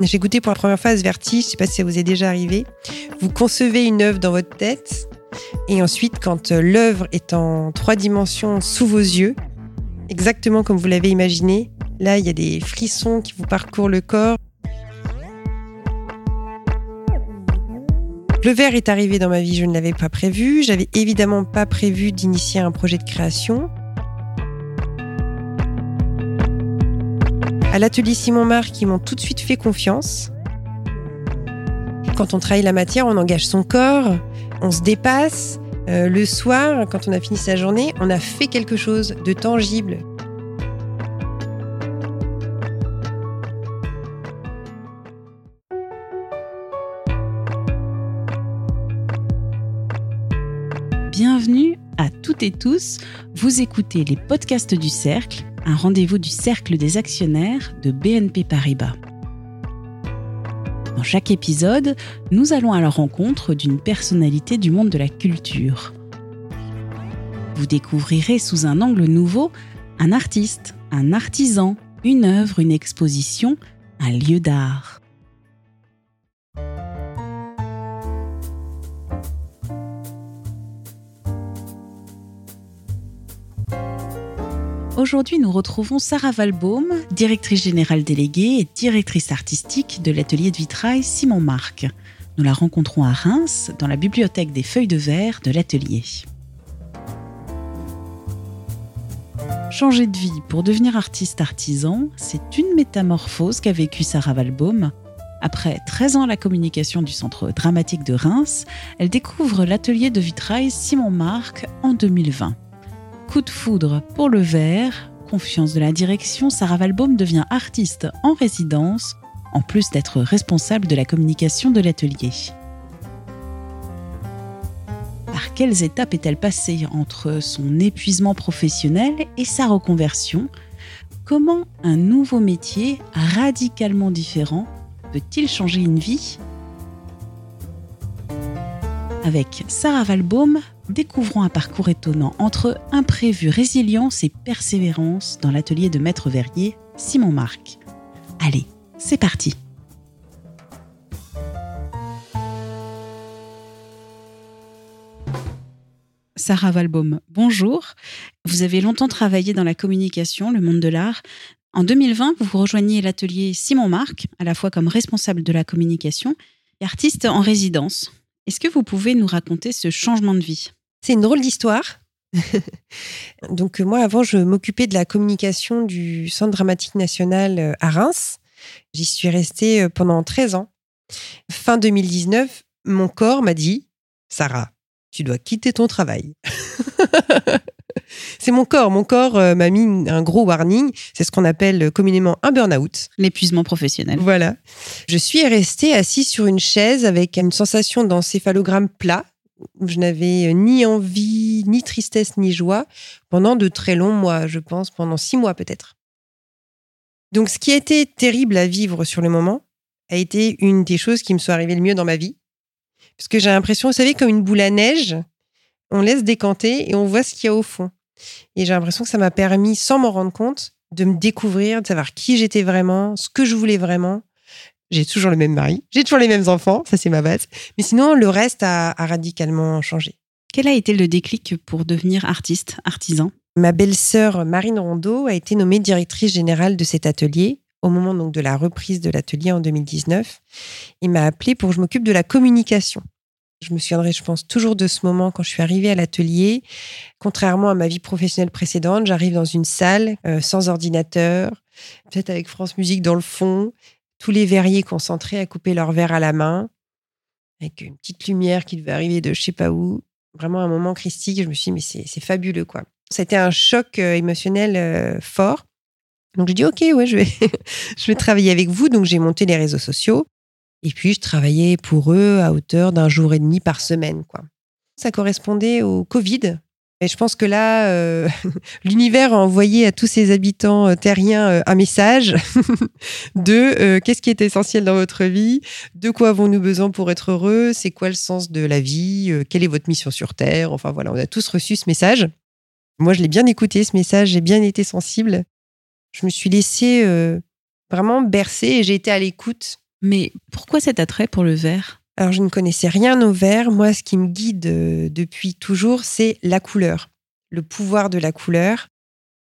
J'ai goûté pour la première fois ce vertige, je sais pas si ça vous est déjà arrivé. Vous concevez une œuvre dans votre tête et ensuite quand euh, l'œuvre est en trois dimensions sous vos yeux, exactement comme vous l'avez imaginé, là il y a des frissons qui vous parcourent le corps. Le verre est arrivé dans ma vie, je ne l'avais pas prévu. J'avais évidemment pas prévu d'initier un projet de création. À l'atelier Simon Marc, ils m'ont tout de suite fait confiance. Quand on travaille la matière, on engage son corps, on se dépasse. Euh, le soir, quand on a fini sa journée, on a fait quelque chose de tangible. Bienvenue à toutes et tous. Vous écoutez les podcasts du Cercle, un rendez-vous du Cercle des actionnaires de BNP Paribas. Dans chaque épisode, nous allons à la rencontre d'une personnalité du monde de la culture. Vous découvrirez sous un angle nouveau un artiste, un artisan, une œuvre, une exposition, un lieu d'art. Aujourd'hui, nous retrouvons Sarah Valbaum, directrice générale déléguée et directrice artistique de l'atelier de vitrail Simon Marc. Nous la rencontrons à Reims, dans la bibliothèque des feuilles de verre de l'atelier. Changer de vie pour devenir artiste artisan, c'est une métamorphose qu'a vécue Sarah Valbaum. Après 13 ans à la communication du Centre dramatique de Reims, elle découvre l'atelier de vitrail Simon Marc en 2020. Coup de foudre pour le verre, confiance de la direction, Sarah Valbaum devient artiste en résidence, en plus d'être responsable de la communication de l'atelier. Par quelles étapes est-elle passée entre son épuisement professionnel et sa reconversion? Comment un nouveau métier radicalement différent peut-il changer une vie? Avec Sarah Valbaum, découvrons un parcours étonnant entre imprévu, résilience et persévérance dans l'atelier de maître verrier Simon Marc. Allez, c'est parti Sarah Valbaum, bonjour. Vous avez longtemps travaillé dans la communication, le monde de l'art. En 2020, vous rejoignez l'atelier Simon Marc, à la fois comme responsable de la communication et artiste en résidence. Est-ce que vous pouvez nous raconter ce changement de vie? C'est une drôle d'histoire. Donc moi, avant, je m'occupais de la communication du Centre dramatique national euh, à Reims. J'y suis restée euh, pendant 13 ans. Fin 2019, mon corps m'a dit, Sarah, tu dois quitter ton travail. c'est mon corps. Mon corps euh, m'a mis un gros warning. C'est ce qu'on appelle communément un burn-out. L'épuisement professionnel. Voilà. Je suis restée assise sur une chaise avec une sensation d'encéphalogramme plat je n'avais ni envie, ni tristesse, ni joie pendant de très longs mois, je pense, pendant six mois peut-être. Donc ce qui a été terrible à vivre sur le moment a été une des choses qui me sont arrivées le mieux dans ma vie. Parce que j'ai l'impression, vous savez, comme une boule à neige, on laisse décanter et on voit ce qu'il y a au fond. Et j'ai l'impression que ça m'a permis, sans m'en rendre compte, de me découvrir, de savoir qui j'étais vraiment, ce que je voulais vraiment, j'ai toujours le même mari, j'ai toujours les mêmes enfants, ça c'est ma base. Mais sinon, le reste a, radicalement changé. Quel a été le déclic pour devenir artiste, artisan? Ma belle-sœur Marine Rondeau a été nommée directrice générale de cet atelier au moment donc de la reprise de l'atelier en 2019. Il m'a appelée pour que je m'occupe de la communication. Je me souviendrai, je pense, toujours de ce moment quand je suis arrivée à l'atelier. Contrairement à ma vie professionnelle précédente, j'arrive dans une salle euh, sans ordinateur, peut-être avec France Musique dans le fond, tous les verriers concentrés à couper leur verre à la main, avec une petite lumière qui devait arriver de je sais pas où. Vraiment un moment christique. Je me suis dit, mais c'est fabuleux, quoi. C'était un choc euh, émotionnel euh, fort. Donc, je dis, OK, ouais, je vais, je vais travailler avec vous. Donc, j'ai monté les réseaux sociaux. Et puis, je travaillais pour eux à hauteur d'un jour et demi par semaine, quoi. Ça correspondait au Covid. Et je pense que là, euh, l'univers a envoyé à tous ses habitants euh, terriens euh, un message de qu'est-ce qui est essentiel dans votre vie, de quoi avons-nous besoin pour être heureux, c'est quoi le sens de la vie, quelle est votre mission sur Terre? Enfin voilà, on a tous reçu ce message. Moi, je l'ai bien écouté, ce message, j'ai bien été sensible. Je me suis laissée vraiment bercer et j'ai été à l'écoute Mais pourquoi cet attrait pour le verre? Alors, je ne connaissais rien au verre. Moi, ce qui me guide euh, depuis toujours, c'est la couleur, le pouvoir de la couleur.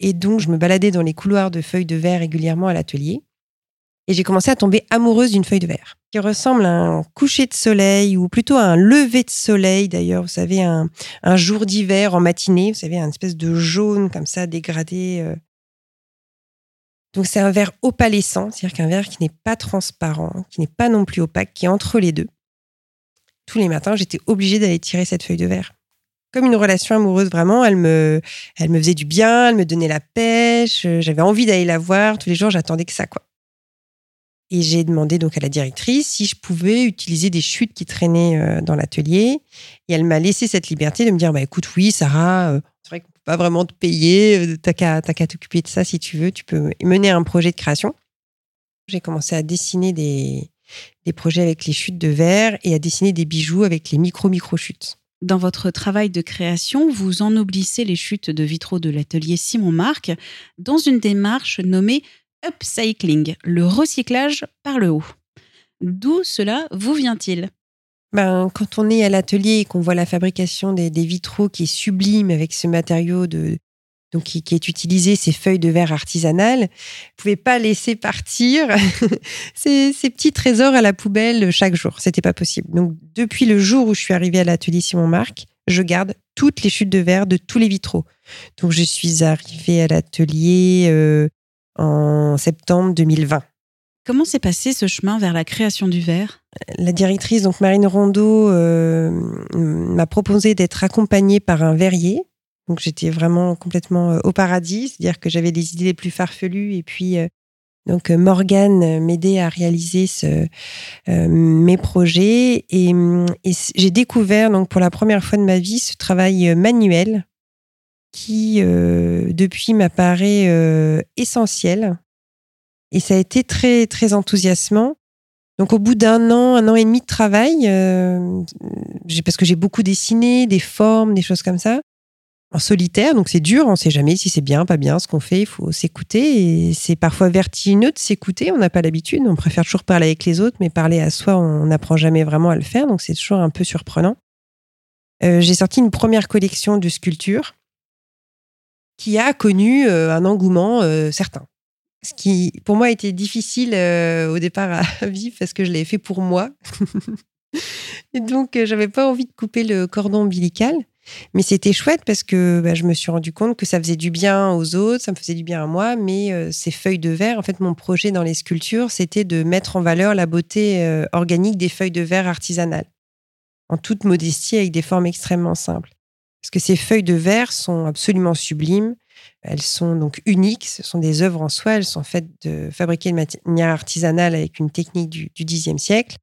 Et donc, je me baladais dans les couloirs de feuilles de verre régulièrement à l'atelier. Et j'ai commencé à tomber amoureuse d'une feuille de verre qui ressemble à un coucher de soleil ou plutôt à un lever de soleil d'ailleurs. Vous savez, un, un jour d'hiver en matinée, vous savez, un espèce de jaune comme ça dégradé. euh. Donc c'est un verre opalescent, c'est-à-dire qu'un verre qui n'est pas transparent, qui n'est pas non plus opaque, qui est entre les deux. Tous les matins, j'étais obligée d'aller tirer cette feuille de verre. Comme une relation amoureuse, vraiment, elle me, elle me faisait du bien, elle me donnait la pêche, euh, j'avais envie d'aller la voir. Tous les jours, j'attendais que ça, quoi. Et j'ai demandé donc à la directrice si je pouvais utiliser des chutes qui traînaient euh, dans l'atelier. Et elle m'a laissé cette liberté de me dire, bah écoute, oui, Sarah, euh, c'est vrai qu'on peut pas vraiment te payer, t'as qu'à t'occuper de ça si tu veux, tu peux mener un projet de création. J'ai commencé à dessiner des, des projets avec les chutes de verre et à dessiner des bijoux avec les micro-micro-chutes. Dans votre travail de création, vous ennoblissez les chutes de vitraux de l'atelier Simon Marc dans une démarche nommée upcycling, le recyclage par le haut. D'où cela vous vient-il? Ben, quand on est à l'atelier et qu'on voit la fabrication des, des vitraux qui est sublime avec ce matériau de, donc qui, qui est utilisé, ces feuilles de verre artisanales, vous pouvez pas laisser partir ces, ces petits trésors à la poubelle chaque jour. C'était pas possible. Donc, depuis le jour où je suis arrivée à l'atelier Simon Marc, je garde toutes les chutes de verre de tous les vitraux. Donc, je suis arrivée à l'atelier euh, en septembre 2020. Comment s'est passé ce chemin vers la création du verre? La directrice, donc Marine Rondeau, euh, m'a proposé d'être accompagnée par un verrier. Donc j'étais vraiment complètement euh, au paradis, c'est-à-dire que j'avais les idées les plus farfelues et puis euh, donc euh, Morgane m'aidait à réaliser ce, euh, mes projets. Et, j'ai découvert donc pour la première fois de ma vie ce travail manuel qui euh, depuis m'apparaît euh, essentiel. Et ça a été très très enthousiasmant. Donc au bout d'un an, un an et demi de travail, parce que j'ai beaucoup dessiné des formes, des choses comme ça, en solitaire, donc c'est dur, on ne sait jamais si c'est bien, pas bien ce qu'on fait, il faut s'écouter et c'est parfois vertigineux de s'écouter, on n'a pas l'habitude, on préfère toujours parler avec les autres, mais parler à soi, on n'apprend jamais vraiment à le faire, donc c'est toujours un peu surprenant. Euh, j'ai sorti une première collection de sculptures qui a connu euh, un engouement euh, certain. Ce qui, pour moi, était difficile euh, au départ à vivre parce que je l'avais fait pour moi. Et donc, j'avais pas envie de couper le cordon ombilical. Mais c'était chouette parce que bah, je me suis rendu compte que ça faisait du bien aux autres, ça me faisait du bien à moi. Mais euh, ces feuilles de verre, en fait, mon projet dans les sculptures, c'était de mettre en valeur la beauté euh, organique des feuilles de verre artisanales. En toute modestie, avec des formes extrêmement simples. Parce que ces feuilles de verre sont absolument sublimes. Elles sont donc uniques, ce sont des œuvres en soi, elles sont faites de fabriquées de manière artisanale avec une technique du, du Xe siècle.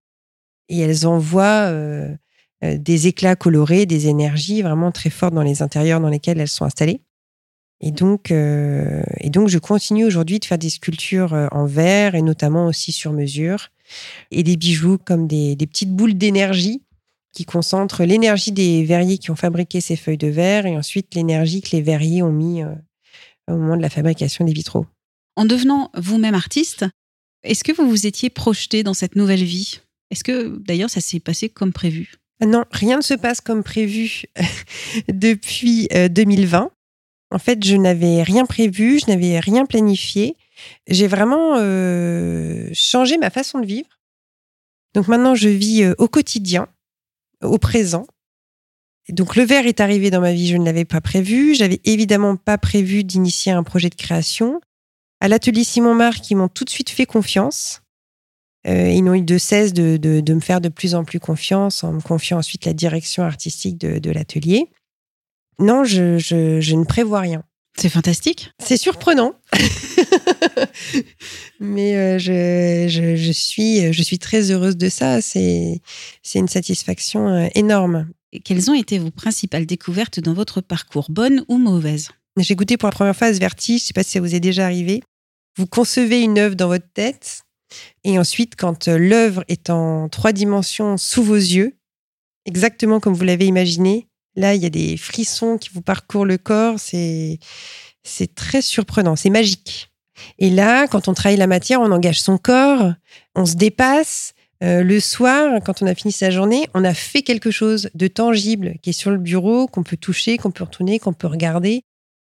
Et elles envoient euh, des éclats colorés, des énergies vraiment très fortes dans les intérieurs dans lesquels elles sont installées. Et donc, euh, et donc je continue aujourd'hui de faire des sculptures euh, en verre et notamment aussi sur mesure et des bijoux comme des, petites boules d'énergie qui concentrent l'énergie des verriers qui ont fabriqué ces feuilles de verre et ensuite l'énergie que les verriers ont mis euh, au moment de la fabrication des vitraux. En devenant vous-même artiste, est-ce que vous vous étiez projeté dans cette nouvelle vie? Est-ce que d'ailleurs ça s'est passé comme prévu? Non, rien ne se passe comme prévu depuis euh, 2020. En fait, je n'avais rien prévu, je n'avais rien planifié. J'ai vraiment euh, changé ma façon de vivre. Donc maintenant, je vis euh, au quotidien, au présent. Donc le verre est arrivé dans ma vie, je ne l'avais pas prévu. J'avais évidemment pas prévu d'initier un projet de création. À l'atelier Simon Marc, ils m'ont tout de suite fait confiance. Euh, ils n'ont eu de cesse de, de, de me faire de plus en plus confiance, en me confiant ensuite la direction artistique de, de l'atelier. Non, je, je, je ne prévois rien. C'est fantastique. C'est surprenant. Mais euh, je, je, suis, je suis très heureuse de ça. C'est une satisfaction euh, énorme. Quelles ont été vos principales découvertes dans votre parcours, bonnes ou mauvaises J'ai goûté pour la première fois ce vertige. Je ne sais pas si ça vous est déjà arrivé. Vous concevez une œuvre dans votre tête. Et ensuite, quand euh, l'œuvre est en trois dimensions sous vos yeux, exactement comme vous l'avez imaginé, là, il y a des frissons qui vous parcourent le corps. C'est très surprenant. C'est magique. Et là, quand on travaille la matière, on engage son corps, on se dépasse. Euh, le soir, quand on a fini sa journée, on a fait quelque chose de tangible qui est sur le bureau, qu'on peut toucher, qu'on peut retourner, qu'on peut regarder.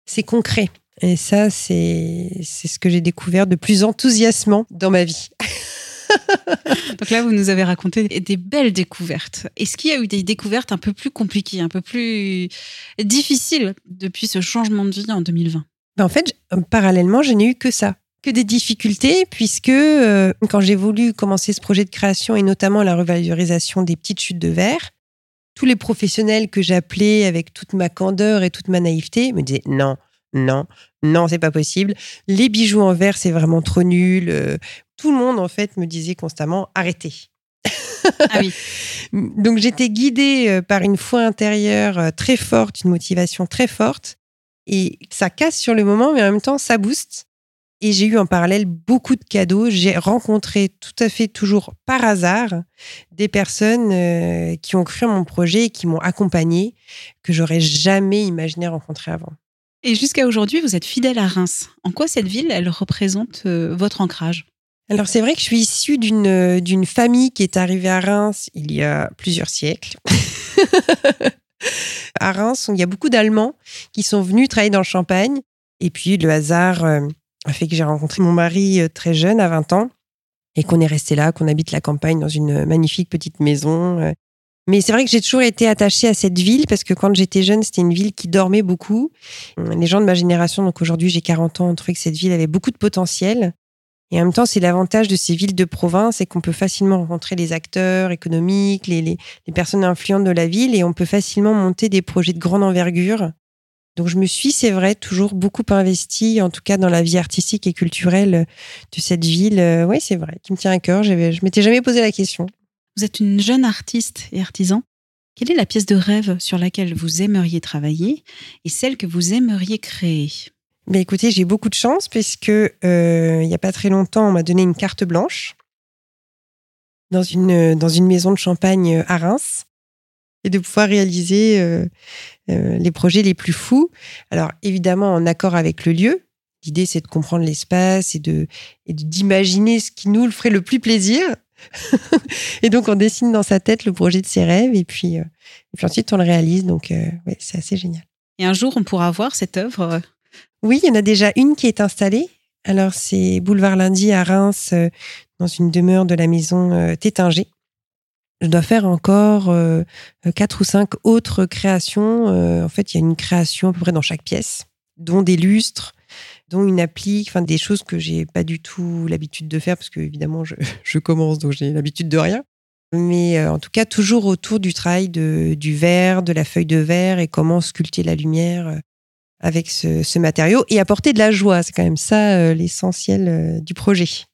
C'est concret. Et ça, c'est ce que j'ai découvert de plus enthousiasmant dans ma vie. Donc là, vous nous avez raconté des belles découvertes. Est-ce qu'il y a eu des découvertes un peu plus compliquées, un peu plus difficiles depuis ce changement de vie en 2020 ben, En fait, parallèlement, je n'ai eu que ça que des difficultés, puisque euh, quand j'ai voulu commencer ce projet de création et notamment la revalorisation des petites chutes de verre, tous les professionnels que j'appelais avec toute ma candeur et toute ma naïveté me disaient non, non, non, c'est pas possible. Les bijoux en verre, c'est vraiment trop nul. Euh, tout le monde, en fait, me disait constamment arrêtez. Ah oui. Donc j'étais guidée euh, par une foi intérieure très forte, une motivation très forte. Et ça casse sur le moment, mais en même temps, ça booste. Et j'ai eu en parallèle beaucoup de cadeaux. J'ai rencontré tout à fait toujours par hasard des personnes euh, qui ont cru en mon projet et qui m'ont accompagné, que j'aurais jamais imaginé rencontrer avant. Et jusqu'à aujourd'hui, vous êtes fidèle à Reims. En quoi cette ville, elle représente euh, votre ancrage? Alors c'est vrai que je suis issue d'une euh, d'une famille qui est arrivée à Reims il y a plusieurs siècles. à Reims, il y a beaucoup d'Allemands qui sont venus travailler dans le Champagne. Et puis le hasard a fait que j'ai rencontré mon mari euh, très jeune, à 20 ans, et qu'on est resté là, qu'on habite la campagne dans une magnifique petite maison. Mais c'est vrai que j'ai toujours été attachée à cette ville parce que quand j'étais jeune, c'était une ville qui dormait beaucoup. Les gens de ma génération, donc aujourd'hui j'ai 40 ans, ont trouvé que cette ville avait beaucoup de potentiel. Et en même temps, c'est l'avantage de ces villes de province, c'est qu'on peut facilement rencontrer les acteurs économiques, les, personnes influentes de la ville, et on peut facilement monter des projets de grande envergure donc je me suis, c'est vrai, toujours beaucoup investi, en tout cas dans la vie artistique et culturelle de cette ville. Euh, oui, c'est vrai, qui me tient à cœur. Je m'étais jamais posé la question. Vous êtes une jeune artiste et artisan. Quelle est la pièce de rêve sur laquelle vous aimeriez travailler et celle que vous aimeriez créer? Mais écoutez, j'ai beaucoup de chance puisque euh, il n'y a pas très longtemps, on m'a donné une carte blanche dans une, dans une maison de champagne à Reims et de pouvoir réaliser euh, euh, les projets les plus fous. Alors évidemment en accord avec le lieu. L'idée c'est de comprendre l'espace et de et d'imaginer ce qui nous le ferait le plus plaisir. et donc on dessine dans sa tête le projet de ses rêves et puis, euh, et puis ensuite on le réalise. Donc ouais, c'est assez génial. Et un jour on pourra voir cette œuvre. Oui, il y en a déjà une qui est installée. Alors c'est boulevard Lundi à Reims, dans une demeure de la maison Tétinger je dois faire encore euh, quatre ou cinq autres créations. Euh, en fait, il y a une création à peu près dans chaque pièce, dont des lustres, dont une appli, enfin des choses que j'ai pas du tout l'habitude de faire parce que évidemment je, je commence donc j'ai l'habitude de rien. Mais euh, en tout cas toujours autour du travail de, du verre, de la feuille de verre et comment sculpter la lumière avec ce, ce matériau et apporter de la joie. C'est quand même ça l'essentiel du projet.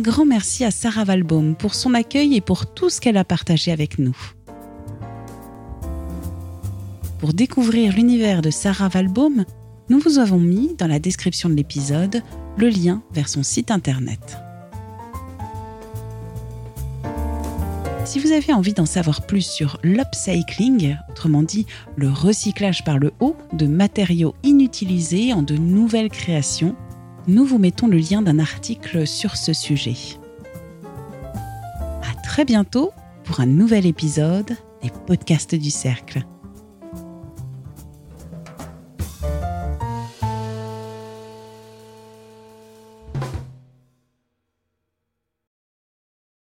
Grand merci à Sarah Valbaum pour son accueil et pour tout ce qu'elle a partagé avec nous. Pour découvrir l'univers de Sarah Valbaum, nous vous avons mis dans la description de l'épisode le lien vers son site internet. Si vous avez envie d'en savoir plus sur l'upcycling, autrement dit le recyclage par le haut de matériaux inutilisés en de nouvelles créations, nous vous mettons le lien d'un article sur ce sujet. À très bientôt pour un nouvel épisode des podcasts du Cercle.